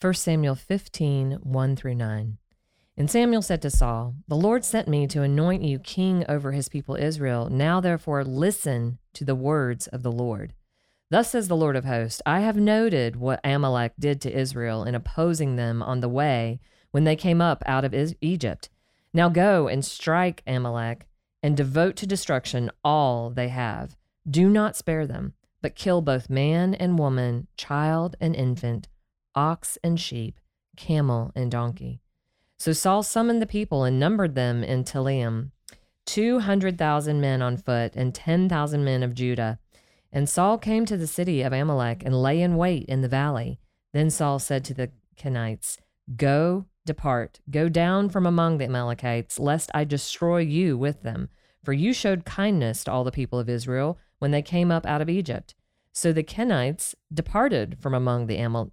1 Samuel 15, 1 through 9. And Samuel said to Saul, The Lord sent me to anoint you king over his people Israel. Now therefore listen to the words of the Lord. Thus says the Lord of hosts I have noted what Amalek did to Israel in opposing them on the way when they came up out of Egypt. Now go and strike Amalek and devote to destruction all they have. Do not spare them, but kill both man and woman, child and infant, ox and sheep, camel and donkey. So Saul summoned the people and numbered them in Telaim, 200,000 men on foot and 10,000 men of Judah. And Saul came to the city of Amalek and lay in wait in the valley. Then Saul said to the Kenites, Go, depart, go down from among the Amalekites, lest I destroy you with them. For you showed kindness to all the people of Israel when they came up out of Egypt. So the Kenites departed from among the Amal-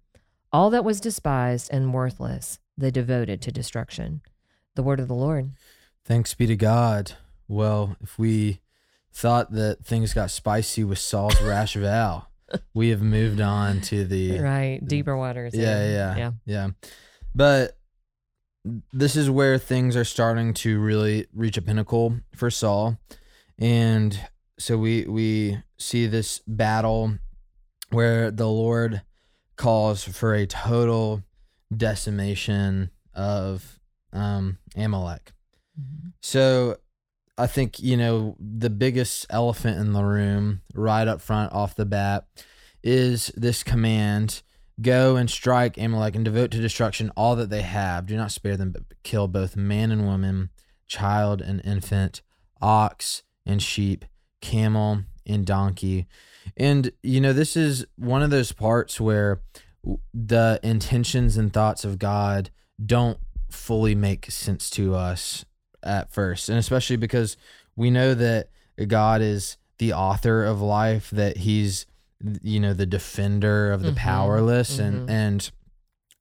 All that was despised and worthless they devoted to destruction. The word of the Lord. Thanks be to God. Well, if we thought that things got spicy with Saul's rash vow, we have moved on to the right deeper waters. Yeah, yeah, yeah, yeah. But this is where things are starting to really reach a pinnacle for Saul, and so we we see this battle where the Lord calls for a total decimation of um, Amalek. Mm-hmm. So I think, you know, the biggest elephant in the room right up front off the bat is this command go and strike Amalek and devote to destruction all that they have. Do not spare them, but kill both man and woman, child and infant, ox and sheep, camel and donkey. And, you know, this is one of those parts where the intentions and thoughts of God don't fully make sense to us at first. And especially because we know that God is the author of life, that he's, you know, the defender of the mm-hmm. powerless. Mm-hmm. And, and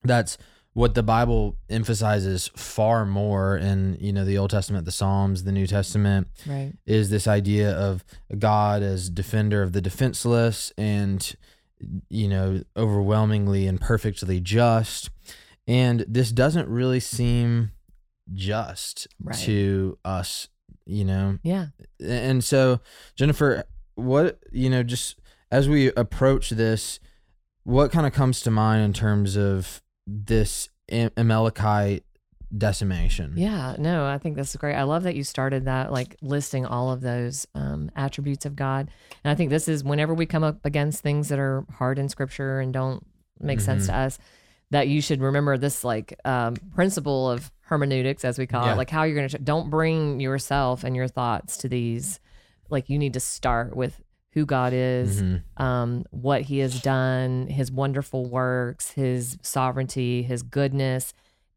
that's, what the Bible emphasizes far more in you know the Old Testament, the Psalms, the New Testament, right. is this idea of God as defender of the defenseless and you know overwhelmingly and perfectly just. And this doesn't really seem just right. to us, you know. Yeah. And so Jennifer, what you know, just as we approach this, what kind of comes to mind in terms of this Amalekite decimation. Yeah, no, I think this is great. I love that you started that, like listing all of those um, attributes of God. And I think this is whenever we come up against things that are hard in scripture and don't make mm-hmm. sense to us, that you should remember this like um, principle of hermeneutics, as we call yeah. it, like how you're going to, don't bring yourself and your thoughts to these. Like you need to start with who God is, mm-hmm. um, what He has done, His wonderful works, His sovereignty, His goodness,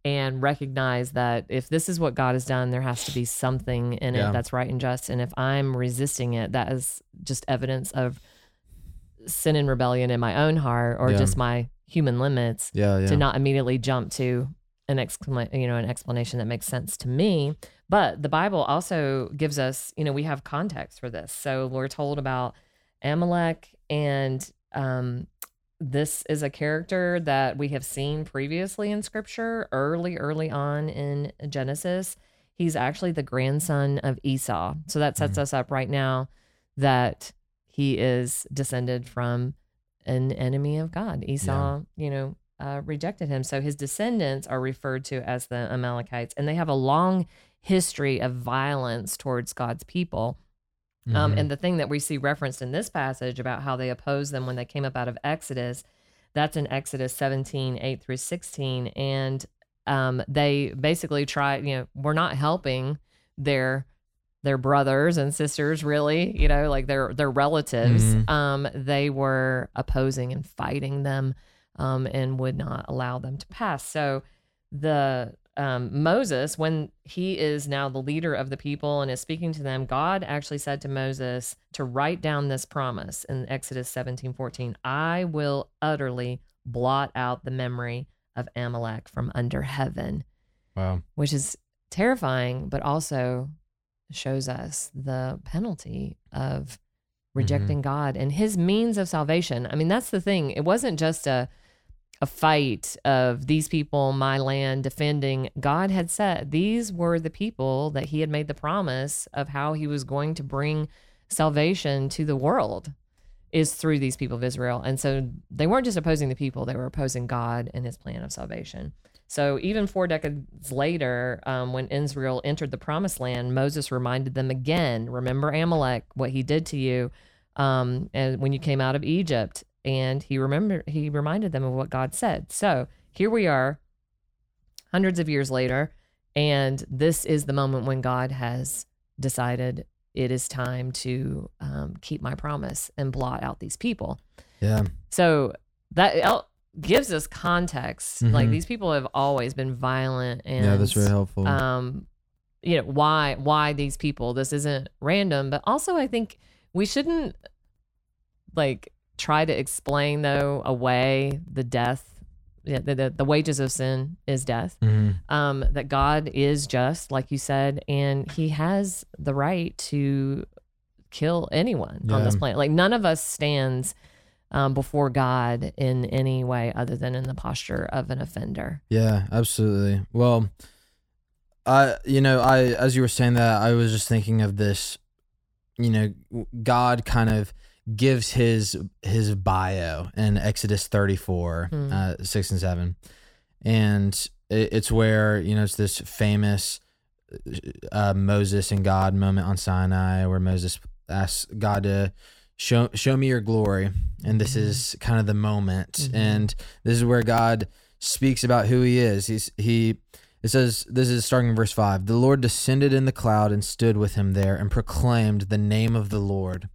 and recognize that if this is what God has done, there has to be something in yeah. it that's right and just. And if I'm resisting it, that is just evidence of sin and rebellion in my own heart or yeah. just my human limits yeah, to not immediately jump to an exclamation, you know, an explanation that makes sense to me. But the Bible also gives us, you know, we have context for this. So we're told about Amalek, and um, this is a character that we have seen previously in Scripture, early, early on in Genesis. He's actually the grandson of Esau. So that sets mm-hmm. us up right now that he is descended from an enemy of God. Esau, yeah. you know, uh, rejected him. So his descendants are referred to as the Amalekites, and they have a long history of violence towards God's people. Um, mm-hmm. Um, and the thing that we see referenced in this passage about how they opposed them when they came up out of Exodus, that's in Exodus 17, 8 through 16. And um, they basically try, you know, we're not helping their their brothers and sisters really you know like their their relatives mm-hmm. um they were opposing and fighting them um, and would not allow them to pass. So the um, Moses, when he is now the leader of the people and is speaking to them, God actually said to Moses to write down this promise in Exodus 17 14. I will utterly blot out the memory of Amalek from under heaven. Wow. Which is terrifying, but also shows us the penalty of rejecting mm-hmm. God and his means of salvation. I mean, that's the thing. It wasn't just a a fight of these people, my land, defending. God had said these were the people that he had made the promise of how he was going to bring salvation to the world is through these people of Israel. And so they weren't just opposing the people, they were opposing God and his plan of salvation. So even four decades later, um, when Israel entered the promised land, Moses reminded them again remember Amalek, what he did to you um, and when you came out of Egypt and he remembered he reminded them of what God said. So here we are, hundreds of years later, and this is the moment when God has decided it is time to um, keep my promise and blot out these people. Yeah. So that gives us context. Mm-hmm. Like these people have always been violent, and yeah, that's very helpful. Um, you know why why these people? This isn't random, but also I think we shouldn't like try to explain though away the death yeah, the, the, the, wages of sin is death. Mm-hmm. Um, that God is just, like you said, and He has the right to kill anyone yeah. on this planet. Like none of us stands um, before God in any way other than in the posture of an offender. Yeah, absolutely. Well, I, you know, I as you were saying that, I was just thinking of this. You know, God kind of gives his his bio in Exodus 34, mm. uh, 6 and 7. And it, it's where, you know, it's this famous uh, Moses and God moment on Sinai where Moses asks God to show show me your glory. And this mm-hmm. is kind of the moment. Mm-hmm. And this is where God speaks about who he is. He's he it says, this is starting in verse 5. The Lord descended in the cloud and stood with him there and proclaimed the name of the Lord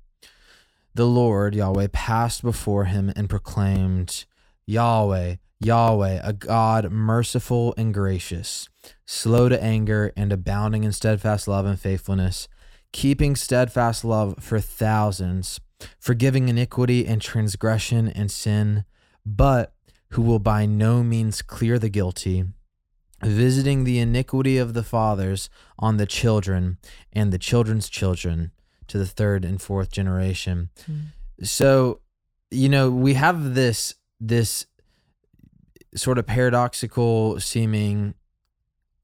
the Lord, Yahweh, passed before him and proclaimed, Yahweh, Yahweh, a God merciful and gracious, slow to anger and abounding in steadfast love and faithfulness, keeping steadfast love for thousands, forgiving iniquity and transgression and sin, but who will by no means clear the guilty, visiting the iniquity of the fathers on the children and the children's children to the third and fourth generation. Mm. So, you know, we have this this sort of paradoxical seeming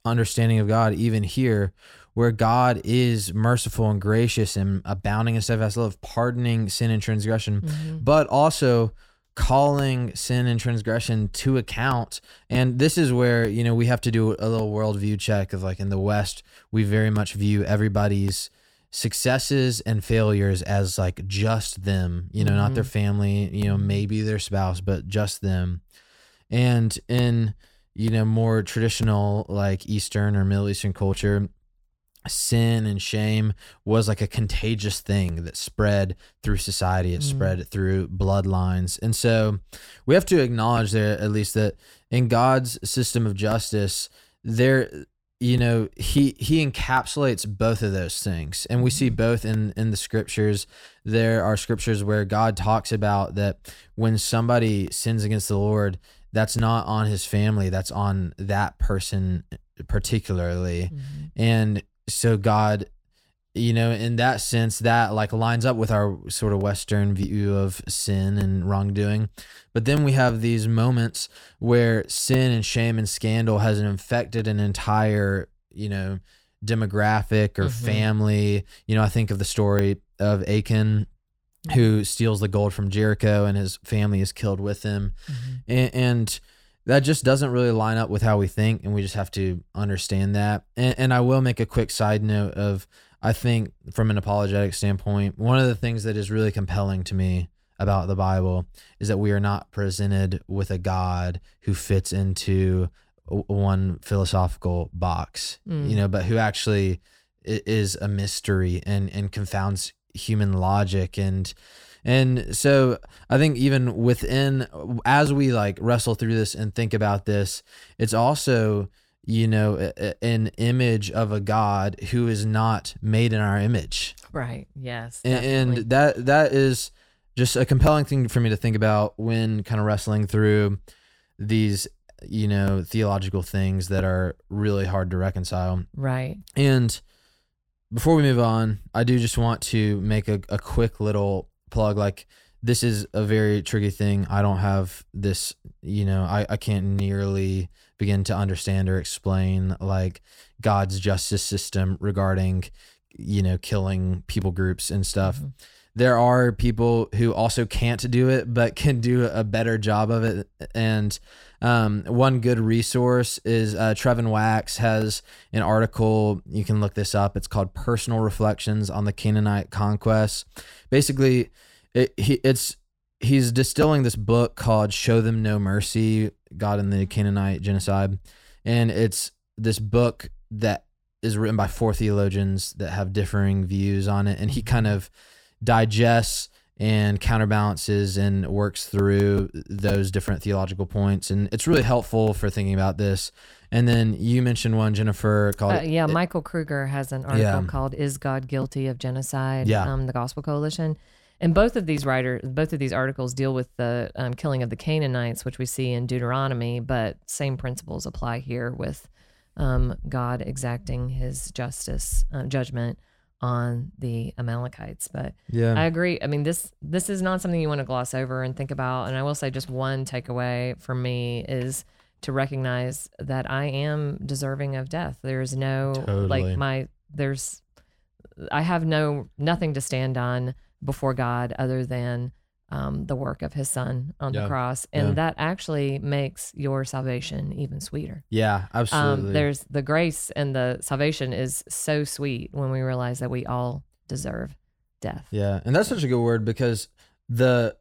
understanding of God even here where God is merciful and gracious and abounding in steadfast love, pardoning sin and transgression, mm-hmm. but also calling sin and transgression to account. And this is where, you know, we have to do a little worldview check of like in the West, we very much view everybody's successes and failures as like just them, you know, mm-hmm. not their mm-hmm. family, you know, maybe their spouse, but just them. And in, you know, more traditional like Eastern or Middle Eastern culture, sin and shame was like a contagious thing that spread through society, it mm. spread through bloodlines. And so we have to acknowledge there at least that in God's system of justice, there you know he he encapsulates both of those things and we see mm-hmm. both in in the scriptures there are scriptures where god talks about that when somebody sins against the lord that's not on his family that's on that person particularly mm-hmm. and so god you know in that sense that like lines up with our sort of western view of sin and wrongdoing but then we have these moments where sin and shame and scandal has infected an entire you know demographic or mm-hmm. family you know i think of the story of achan who steals the gold from jericho and his family is killed with him mm-hmm. and, and that just doesn't really line up with how we think and we just have to understand that and, and, i will make a quick side note of I think from an apologetic standpoint, one of the things that is really compelling to me about the Bible is that we are not presented with a God who fits into one philosophical box, mm. you know, but who actually is a mystery and and confounds human logic and And so I think even within as we like wrestle through this and think about this, it's also you know a- a- an image of a God who is not made in our image. Right. Yes. And, and that that is just a compelling thing for me to think about when kind of wrestling through these you know theological things that are really hard to reconcile. right. And before we move on, I do just want to make a, a quick little plug. Like, this is a very tricky thing. I don't have this, you know, I, I can't nearly begin to understand or explain like God's justice system regarding, you know, killing people groups and stuff. Mhm. There are people who also can't do it, but can do a better job of it. And um, one good resource is uh, Trevin Wax has an article. You can look this up. It's called "Personal Reflections on the Canaanite Conquest." Basically, it, he, it's he's distilling this book called "Show Them No Mercy: God and the Canaanite Genocide," and it's this book that is written by four theologians that have differing views on it, and he kind of digests and counterbalances and works through those different theological points and it's really helpful for thinking about this and then you mentioned one jennifer called Uh, yeah, Michael Kruger has an article Yeah. called "Is God Guilty of Genocide?" Yeah. um, the Gospel Coalition, and both of these writers, both of these articles deal with the um, killing of the Canaanites, which we see in Deuteronomy, but same principles apply here with um, God exacting His justice uh, judgment on the Amalekites. But yeah I agree. I mean, this this is not something you want to gloss over and think about. And I will say, just one takeaway for me is to recognize that I am deserving of death. There's no Totally. like my there's I have no nothing to stand on before God other than um, the work of His Son on Yeah. the cross, and Yeah. that actually makes your salvation even sweeter. yeah absolutely Um, there's the grace and the salvation is so sweet when we realize that we all deserve death. Yeah, and that's such a good word because the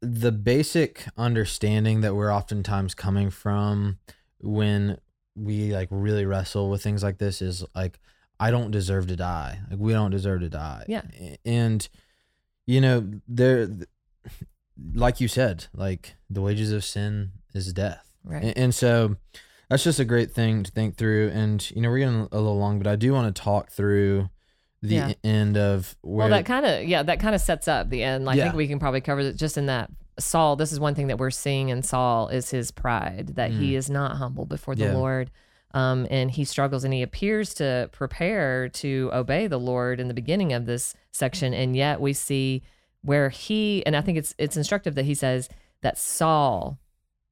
the basic understanding that we're oftentimes coming from when we like really wrestle with things like this is like I don't deserve to die. Like we don't deserve to die. Yeah. And you know, there like you said, like the wages of sin is death. Right. And, and so that's just a great thing to think through. And you know, we're getting a little long, but I do want to talk through the Yeah. end of where Well, that kind of yeah, that kind of sets up the end. I Yeah. think we can probably cover it just in that Saul. This is one thing that we're seeing in Saul is his pride that he is not humble before the Mm. Yeah. Lord, um, and he struggles and he appears to prepare to obey the Lord in the beginning of this section, and yet we see where he and I think it's it's instructive that he says that Saul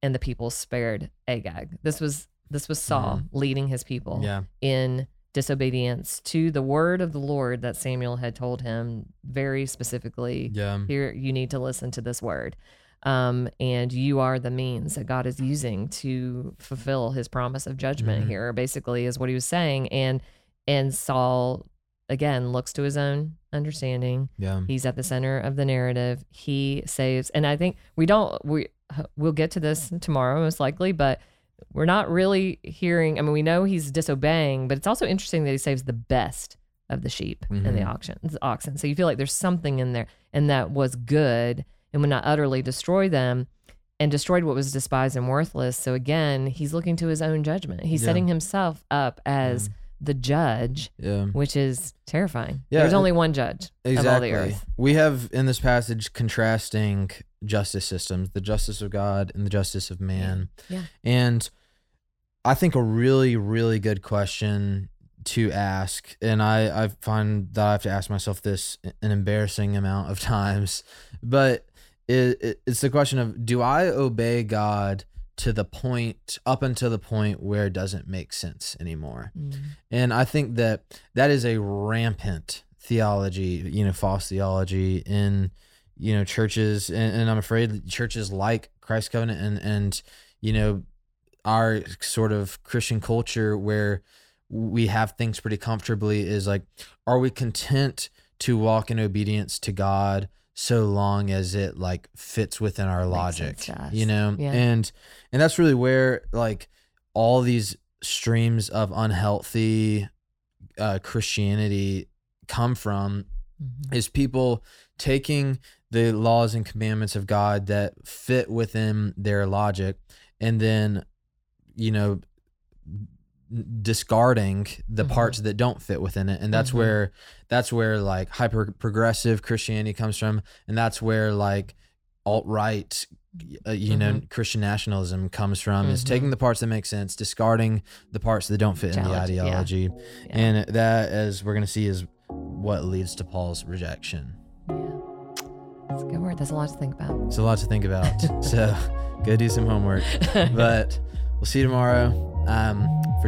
and the people spared Agag. This was this was Saul leading his people yeah. in disobedience to the word of the Lord that Samuel had told him very specifically. Yeah. Here, you need to listen to this word. Um, and you are the means that God is using to fulfill his promise of judgment Mhm. here, basically, is what he was saying. And and Saul again looks to his own understanding. Yeah. He's at the center of the narrative. He saves, and I think we don't. We we'll get to this tomorrow most likely, but we're not really hearing. I mean, we know he's disobeying, but it's also interesting that he saves the best of the sheep and the Mhm. auction, the oxen. So you feel like there's something in there, and that was good, and would not utterly destroy them. And destroyed what was despised and worthless. So again, he's looking to his own judgment. He's Yeah. setting himself up as the judge, Yeah. which is terrifying. Yeah, There's only one judge of all Exactly. the earth. We have in this passage contrasting justice systems, the justice of God and the justice of man. Yeah. And I think a really, really good question to ask, and I, I find that I have to ask myself this an embarrassing amount of times, but it, it, it's the question of do I obey God to the point, up until the point where it doesn't make sense anymore? Mm. And I think that that is a rampant theology, you know, false theology in, you know, churches. And, and I'm afraid churches like Christ Covenant and, and, you know, our sort of Christian culture where we have things pretty comfortably is like, are we content to walk in obedience to God so long as it like fits within our logic, sense to us. you know? Yeah. And, and that's really where like all these streams of unhealthy uh, Christianity come from Mhm. is people taking the laws and commandments of God that fit within their logic and then you know discarding the Mhm. parts that don't fit within it and that's Mhm. where that's where like hyper progressive christianity comes from and that's where like alt right uh, you know Mhm. christian nationalism comes from is Mhm. taking the parts that make sense discarding the parts that don't fit in the Challenge, yeah. ideology Yeah. and that as we're going to see is what leads to paul's rejection yeah. That's a good word. That's a lot to think about. it's a lot to think about so go do some homework but we'll see you tomorrow um,